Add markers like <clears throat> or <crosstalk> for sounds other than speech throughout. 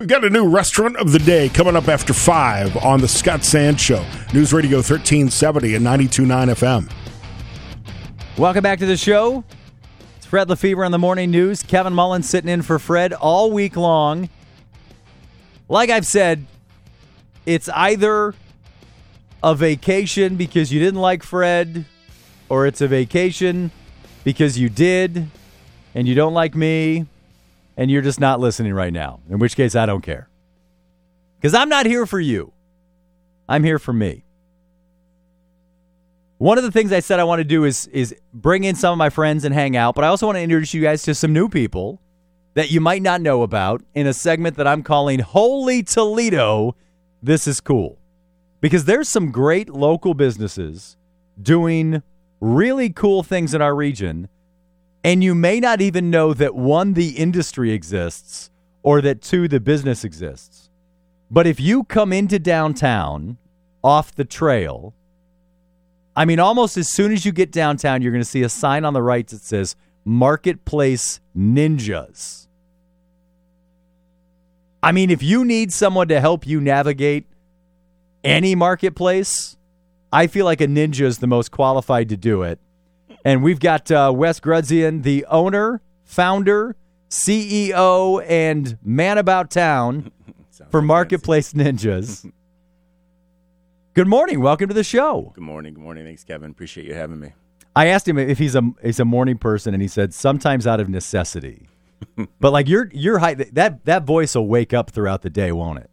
We've got a new restaurant of the day coming up after 5 on the Scott Sand Show. News Radio 1370 and 92.9 FM. Welcome back to the show. It's Fred Lefebvre on the morning news. Kevin Mullan sitting in for Fred all week long. Like I've said, it's either a vacation because you didn't like Fred, or it's a vacation because you did and you don't like me and you're just not listening right now. In which case, I don't care. Because I'm not here for you, I'm here for me. One of the things I said I want to do is is bring in some of my friends and hang out, but I also want to introduce you guys to some new people that you might not know about in a segment that I'm calling Holy Toledo. This is cool. Because there's some great local businesses doing really cool things in our region, and you may not even know that one, the industry exists, or that two, the business exists. But if you come into downtown off the trail, I mean, almost as soon as you get downtown, you're going to see a sign on the right that says Marketplace Ninjas. I mean, if you need someone to help you navigate any marketplace, I feel like a ninja is the most qualified to do it. And we've got uh, Wes Grudzien, the owner, founder, CEO, and man about town <laughs> for Marketplace Ninjas. <laughs> Good morning. Welcome to the show. Good morning. Good morning. Thanks, Kevin. Appreciate you having me. I asked him if he's a he's a morning person, and he said sometimes out of necessity. <laughs> but like your your height, that that voice will wake up throughout the day, won't it?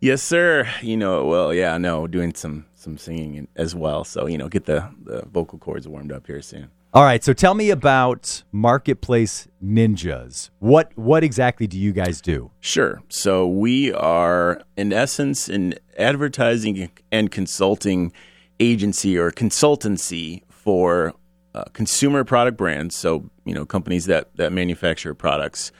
Yes, sir. You know, well, yeah, no, doing some some singing as well. So you know, get the the vocal cords warmed up here soon. All right. So tell me about Marketplace Ninjas. What what exactly do you guys do? Sure. So we are, in essence, an advertising and consulting agency or consultancy for uh, consumer product brands. So you know, companies that that manufacture products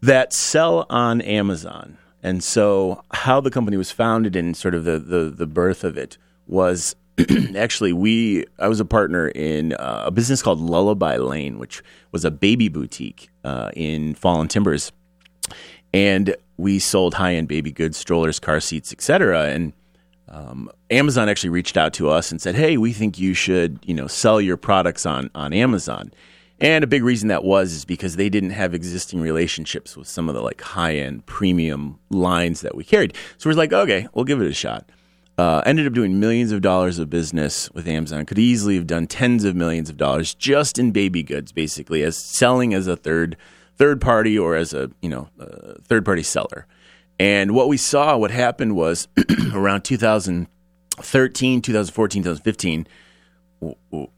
that sell on Amazon. And so, how the company was founded and sort of the, the, the birth of it was <clears throat> actually we I was a partner in uh, a business called Lullaby Lane, which was a baby boutique uh, in Fallen Timbers, and we sold high end baby goods, strollers, car seats, etc. And um, Amazon actually reached out to us and said, "Hey, we think you should you know sell your products on on Amazon." And a big reason that was is because they didn't have existing relationships with some of the like high end premium lines that we carried. So we're like, okay, we'll give it a shot. Uh, ended up doing millions of dollars of business with Amazon. Could easily have done tens of millions of dollars just in baby goods, basically, as selling as a third third party or as a you know third party seller. And what we saw, what happened was <clears throat> around 2013, 2014, 2015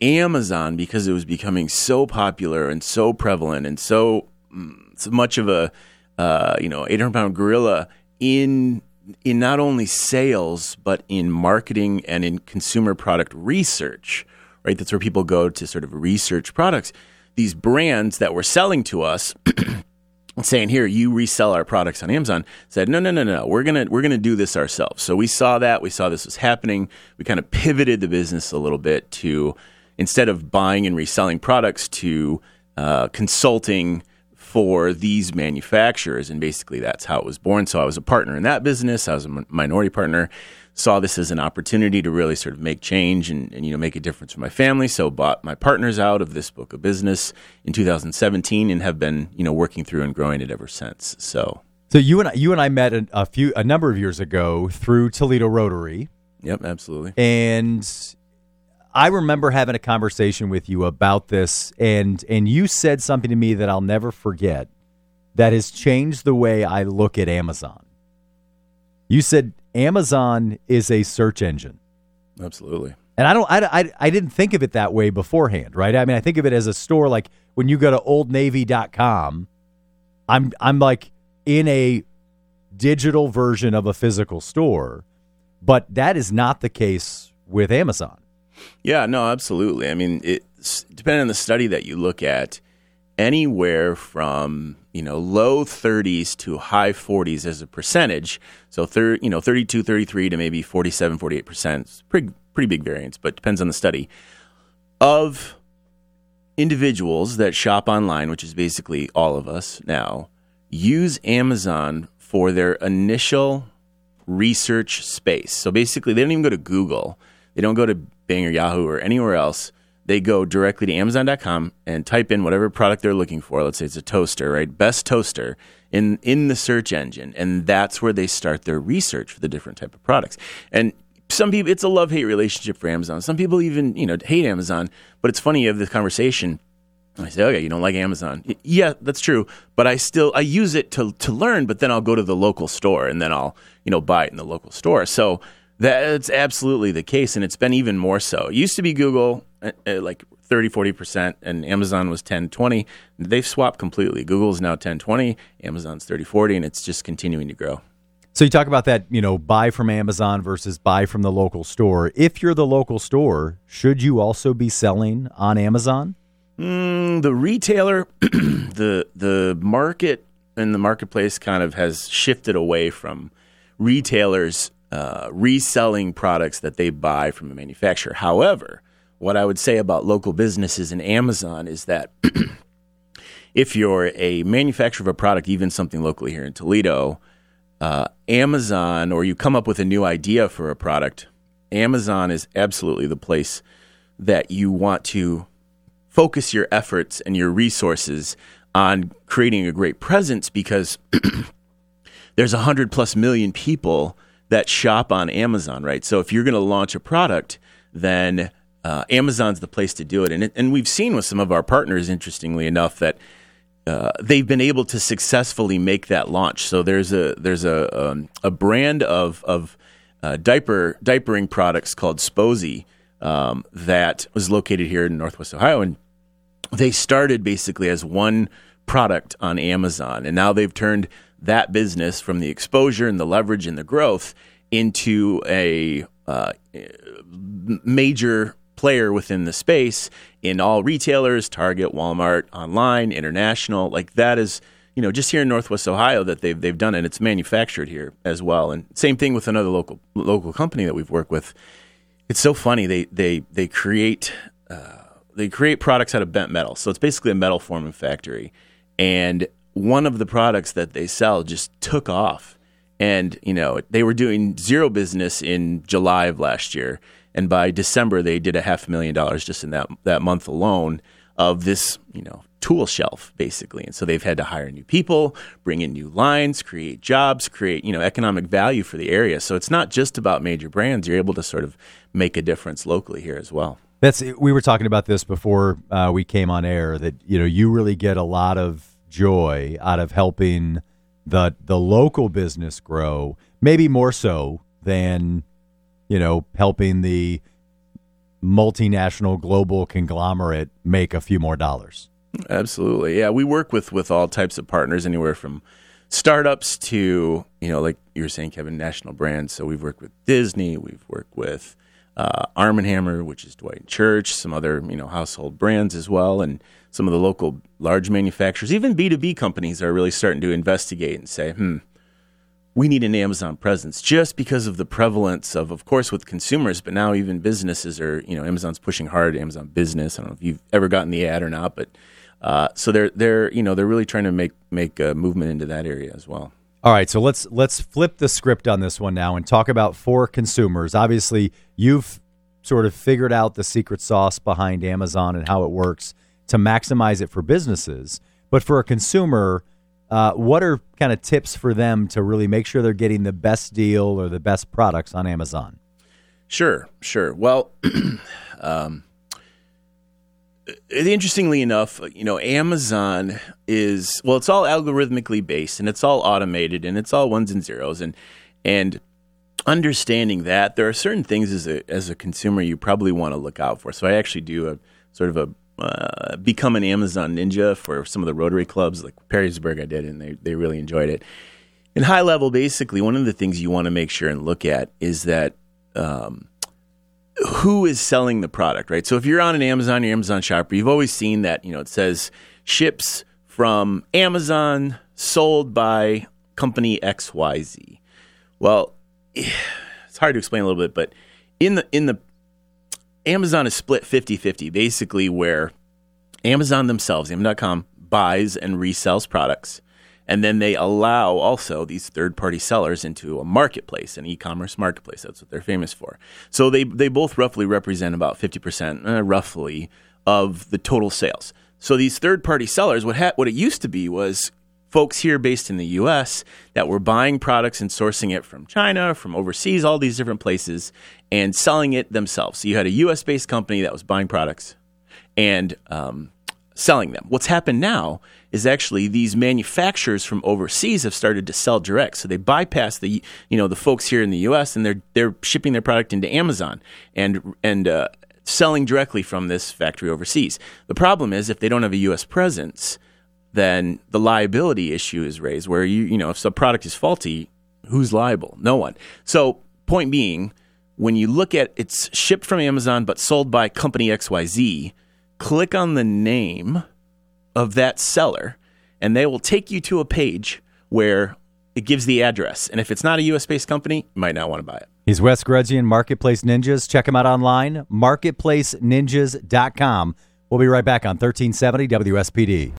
Amazon, because it was becoming so popular and so prevalent and so, mm, so much of a uh, you know 800 pound gorilla in in not only sales but in marketing and in consumer product research. Right, that's where people go to sort of research products. These brands that were selling to us <clears throat> saying here you resell our products on Amazon said no no no no we're gonna we're gonna do this ourselves. So we saw that we saw this was happening. We kind of pivoted the business a little bit to instead of buying and reselling products to uh, consulting for these manufacturers and basically that's how it was born. So I was a partner in that business I was a minority partner saw this as an opportunity to really sort of make change and, and, you know make a difference for my family. So bought my partners out of this book of business in 2017 and have been you know working through and growing it ever since. So so you and I, you and I met a, a few a number of years ago through Toledo Rotary. Yep, absolutely. And I remember having a conversation with you about this, and and you said something to me that I'll never forget. That has changed the way I look at Amazon. You said Amazon is a search engine. Absolutely. And I don't, I, I, I didn't think of it that way beforehand, right? I mean, I think of it as a store like when you go to oldnavy.com, I'm, I'm like in a digital version of a physical store, but that is not the case with Amazon. Yeah, no, absolutely. I mean, it depending on the study that you look at, anywhere from you know low 30s to high 40s as a percentage so thir- you know 32 33 to maybe 47 48% pretty pretty big variance but depends on the study of individuals that shop online which is basically all of us now use Amazon for their initial research space. So basically, they don't even go to Google, they don't go to Bing or Yahoo or anywhere else. They go directly to Amazon.com and type in whatever product they're looking for. Let's say it's a toaster, right? Best toaster in in the search engine, and that's where they start their research for the different type of products. And some people, it's a love hate relationship for Amazon. Some people even you know hate Amazon, but it's funny you have this conversation. I say, okay, you don't like Amazon. Yeah, that's true. But I still I use it to to learn. But then I'll go to the local store and then I'll you know buy it in the local store. So that's absolutely the case, and it's been even more so. It used to be Google like 30, 40%, and Amazon was 10, 20. They've swapped completely. Google's now 10, 20, Amazon's 30, 40, and it's just continuing to grow. So you talk about that, you know, buy from Amazon versus buy from the local store. If you're the local store, should you also be selling on Amazon? Mm, the retailer, <clears throat> the the market and the marketplace kind of has shifted away from retailers uh, reselling products that they buy from a manufacturer. However, what I would say about local businesses and Amazon is that <clears throat> if you're a manufacturer of a product, even something locally here in Toledo, uh, Amazon, or you come up with a new idea for a product, Amazon is absolutely the place that you want to focus your efforts and your resources on creating a great presence because <clears throat> there's a hundred plus million people that shop on Amazon, right? So if you're going to launch a product, then uh, Amazon's the place to do it. And, it, and we've seen with some of our partners, interestingly enough, that uh, they've been able to successfully make that launch. So there's a there's a um, a brand of of uh, diaper diapering products called Sposie um, that was located here in Northwest Ohio, and they started basically as one product on Amazon, and now they've turned that business from the exposure and the leverage and the growth into a uh, major player within the space in all retailers, Target, Walmart, online, international. Like that is, you know, just here in Northwest Ohio that they've they've done it. And it's manufactured here as well. And same thing with another local local company that we've worked with. It's so funny they they they create uh, they create products out of bent metal. So it's basically a metal forming factory, and one of the products that they sell just took off. And, you know, they were doing zero business in July of last year. And by December, they did a half a million dollars just in that, that month alone of this, you know, tool shelf basically. And so they've had to hire new people, bring in new lines, create jobs, create, you know, economic value for the area. So it's not just about major brands. You're able to sort of make a difference locally here as well. That's we were talking about this before uh, we came on air that you know you really get a lot of joy out of helping the the local business grow, maybe more so than you know helping the multinational global conglomerate make a few more dollars. Absolutely. Yeah, we work with with all types of partners anywhere from startups to, you know, like you were saying Kevin, national brands. So we've worked with Disney, we've worked with uh, Arm & Hammer, which is Dwight Church, some other, you know, household brands as well and some of the local large manufacturers, even B2B companies are really starting to investigate and say, hmm, we need an Amazon presence just because of the prevalence of, of course, with consumers, but now even businesses are, you know, Amazon's pushing hard, Amazon Business. I don't know if you've ever gotten the ad or not, but uh, so they're they're you know they're really trying to make make a movement into that area as well. All right, so let's let's flip the script on this one now and talk about for consumers. Obviously, you've sort of figured out the secret sauce behind Amazon and how it works to maximize it for businesses. But for a consumer, uh, what are kind of tips for them to really make sure they're getting the best deal or the best products on Amazon? Sure, sure. Well, <clears throat> um, interestingly enough, you know, Amazon is well, it's all algorithmically based and it's all automated and it's all ones and zeros and and understanding that there are certain things as a as a consumer you probably want to look out for. So I actually do a sort of a uh, become an Amazon ninja for some of the Rotary clubs, like Perrysburg. I did, and they they really enjoyed it. In high level, basically, one of the things you want to make sure and look at is that um, who is selling the product, right? So if you're on an Amazon or Amazon shopper, you've always seen that you know it says ships from Amazon, sold by company X Y Z. Well, <sighs> it's hard to explain a little bit, but in the in the Amazon is split 50-50, basically where Amazon themselves, Amazon.com, buys and resells products. And then they allow also these third party sellers into a marketplace, an e commerce marketplace. That's what they're famous for. So they, they both roughly represent about 50%, uh, roughly, of the total sales. So these third party sellers, what, ha- what it used to be was folks here based in the US that were buying products and sourcing it from China, from overseas, all these different places, and selling it themselves. So you had a US based company that was buying products and um, selling them. What's happened now is actually these manufacturers from overseas have started to sell direct. So they bypass the you know the folks here in the U.S. and they're they're shipping their product into Amazon and and uh, selling directly from this factory overseas. The problem is if they don't have a U.S. presence, then the liability issue is raised. Where you you know if the product is faulty, who's liable? No one. So point being, when you look at it's shipped from Amazon but sold by company XYZ, click on the name of that seller, and they will take you to a page where it gives the address. And if it's not a US based company, you might not want to buy it. He's Wes Grudzien, Marketplace Ninjas. Check him out online, marketplaceninjas.com. We'll be right back on 1370 WSPD.